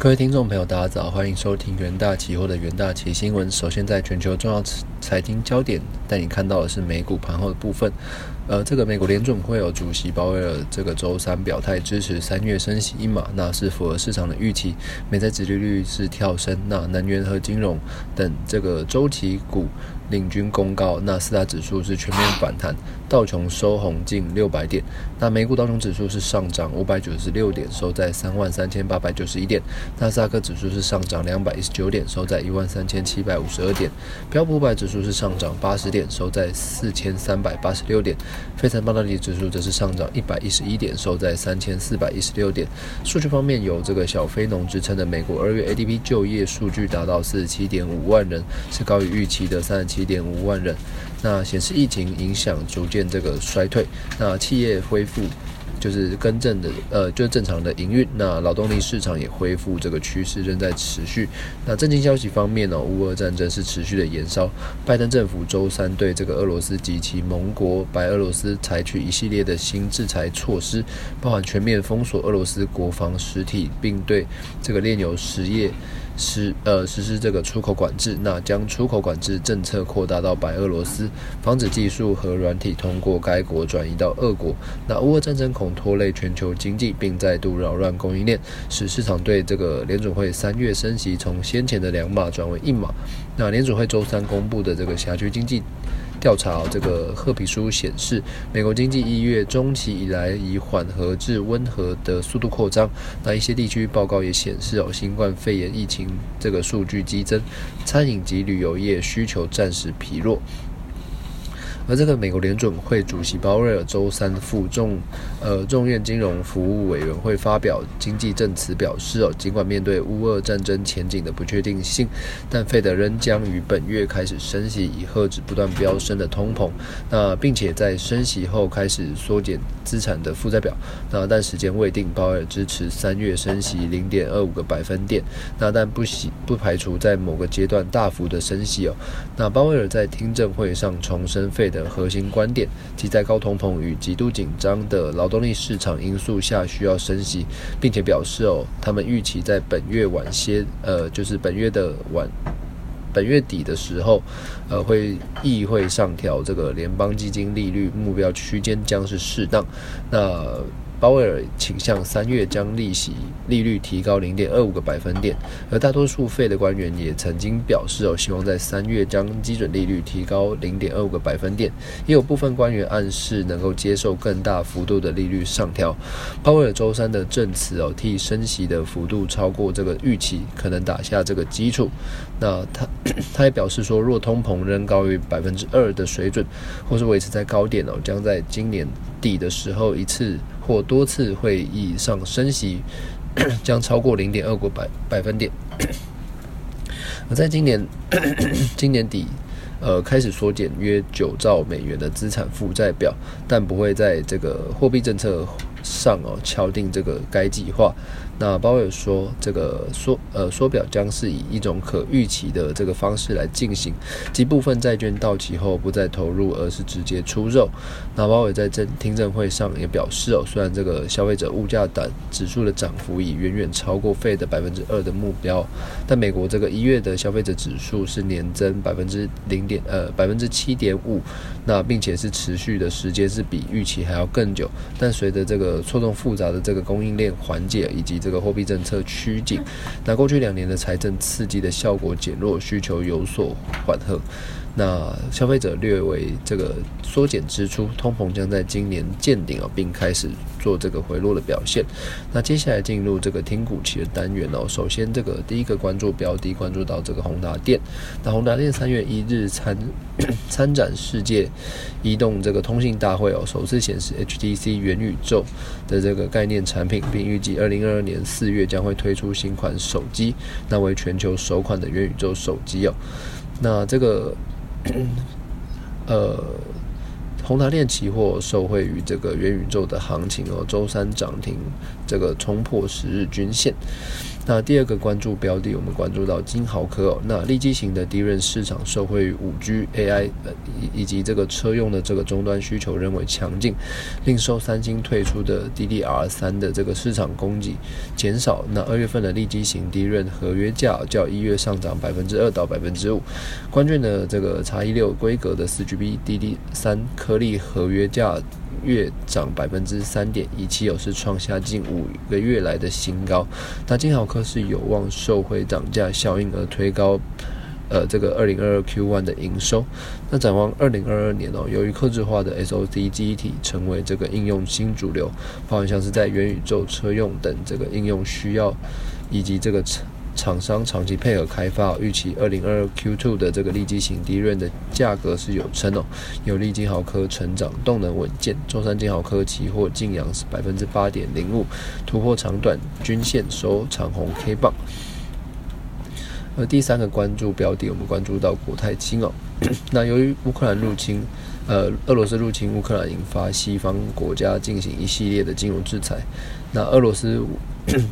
各位听众朋友，大家早，欢迎收听元大期货的元大期新闻。首先，在全球重要财经焦点，带你看到的是美股盘后的部分。呃，这个美国联准会有主席鲍威尔这个周三表态支持三月升息一码，那是符合市场的预期。美债殖利率是跳升，那能源和金融等这个周期股领军攻高，那四大指数是全面反弹，道琼收红近六百点。那美股道琼指数是上涨五百九十六点，收在三万三千八百九十一点。纳斯达克指数是上涨两百一十九点，收在一万三千七百五十二点。标普五百指数是上涨八十点，收在四千三百八十六点。非常半导体指数则是上涨一百一十一点，收在三千四百一十六点。数据方面，有这个小非农支撑的美国二月 ADP 就业数据达到四十七点五万人，是高于预期的三十七点五万人。那显示疫情影响逐渐这个衰退，那企业恢复。就是更正的，呃，就是正常的营运。那劳动力市场也恢复，这个趋势仍在持续。那震惊消息方面呢，乌俄战争是持续的延烧。拜登政府周三对这个俄罗斯及其盟国白俄罗斯采取一系列的新制裁措施，包含全面封锁俄罗斯国防实体，并对这个炼油实业。实呃实施这个出口管制，那将出口管制政策扩大到白俄罗斯，防止技术和软体通过该国转移到俄国。那乌俄战争恐拖累全球经济，并再度扰乱供应链，使市场对这个联准会三月升息从先前的两码转为一码。那联准会周三公布的这个辖区经济。调查这个褐皮书显示，美国经济一月中期以来以缓和至温和的速度扩张。那一些地区报告也显示，哦，新冠肺炎疫情这个数据激增，餐饮及旅游业需求暂时疲弱。而这个美国联准会主席鲍威尔周三赴众呃众院金融服务委员会发表经济证词，表示哦，尽管面对乌俄战争前景的不确定性，但费德仍将于本月开始升息，以遏制不断飙升的通膨。那并且在升息后开始缩减资产的负债表。那但时间未定，鲍威尔支持三月升息零点二五个百分点。那但不喜不排除在某个阶段大幅的升息哦。那鲍威尔在听证会上重申费德。的核心观点，即在高通膨与极度紧张的劳动力市场因素下需要升息，并且表示哦，他们预期在本月晚些，呃，就是本月的晚，本月底的时候，呃，会议会上调这个联邦基金利率目标区间将是适当。那。鲍威尔倾向三月将利息利率提高零点二五个百分点，而大多数费的官员也曾经表示哦，希望在三月将基准利率提高零点二五个百分点，也有部分官员暗示能够接受更大幅度的利率上调。鲍威尔周三的证词哦，替升息的幅度超过这个预期，可能打下这个基础。那他 他也表示说，若通膨仍高于百分之二的水准，或是维持在高点哦，将在今年底的时候一次。或多次会议上升息 将超过零点二个百百分点。而在今年 今年底，呃，开始缩减约九兆美元的资产负债表，但不会在这个货币政策上哦敲定这个该计划。那鲍威尔说，这个缩呃缩表将是以一种可预期的这个方式来进行，即部分债券到期后不再投入，而是直接出售。那鲍威尔在证听证会上也表示哦，虽然这个消费者物价等指数的涨幅已远远超过费的百分之二的目标，但美国这个一月的消费者指数是年增百分之零点呃百分之七点五，那并且是持续的时间是比预期还要更久。但随着这个呃错综复杂的这个供应链缓解以及这个货币政策趋紧，那过去两年的财政刺激的效果减弱，需求有所缓和。那消费者略为这个缩减支出，通膨将在今年见顶哦，并开始做这个回落的表现。那接下来进入这个听股期的单元哦，首先这个第一个关注标的，关注到这个宏达电。那宏达电三月一日参参展世界移动这个通信大会哦，首次显示 HTC 元宇宙的这个概念产品，并预计二零二二年四月将会推出新款手机，那为全球首款的元宇宙手机哦。那这个。呃，红塔链期货受惠于这个元宇宙的行情哦，周三涨停，这个冲破十日均线。那第二个关注标的，我们关注到金豪科。那立基型的低润市场受惠于五 G、AI 呃以以及这个车用的这个终端需求仍为强劲，另受三星退出的 DDR 三的这个市场供给减少，那二月份的立基型低润合约价较一月上涨百分之二到百分之五。关键的这个叉一六规格的四 GB DD 三颗粒合约价。月涨百分之三点一七，有是创下近五个月来的新高。那金豪科是有望受惠涨价效应而推高，呃，这个二零二二 Q one 的营收。那展望二零二二年哦，由于客制化的 SOC 记忆体成为这个应用新主流，包含像是在元宇宙、车用等这个应用需要，以及这个。厂商长期配合开发，预期二零二二 Q2 的这个立基型低润的价格是有称哦，有利金豪科成长动能稳健，中山金豪科期货净阳是百分之八点零五，突破长短均线收长红 K 棒。而第三个关注标的，我们关注到国泰金哦，那由于乌克兰入侵。呃，俄罗斯入侵乌克兰，引发西方国家进行一系列的金融制裁。那俄罗斯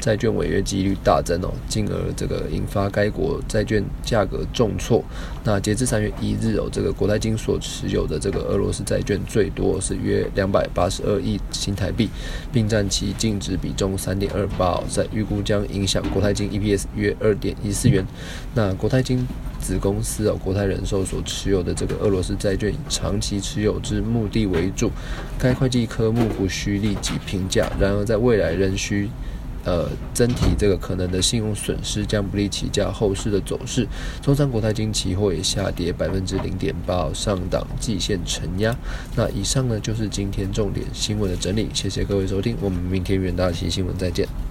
债券违约几率大增哦，进而这个引发该国债券价格重挫。那截至三月一日哦，这个国泰金所持有的这个俄罗斯债券最多是约两百八十二亿新台币，并占其净值比重三点二八，在预估将影响国泰金 EPS 约二点一四元。那国泰金。子公司哦，国泰人寿所持有的这个俄罗斯债券，以长期持有之目的为主。该会计科目不需立即评价，然而在未来仍需呃增提这个可能的信用损失，将不利起价后市的走势。中山国泰金期货也下跌百分之零点八，上档季线承压。那以上呢就是今天重点新闻的整理，谢谢各位收听，我们明天远大期新闻再见。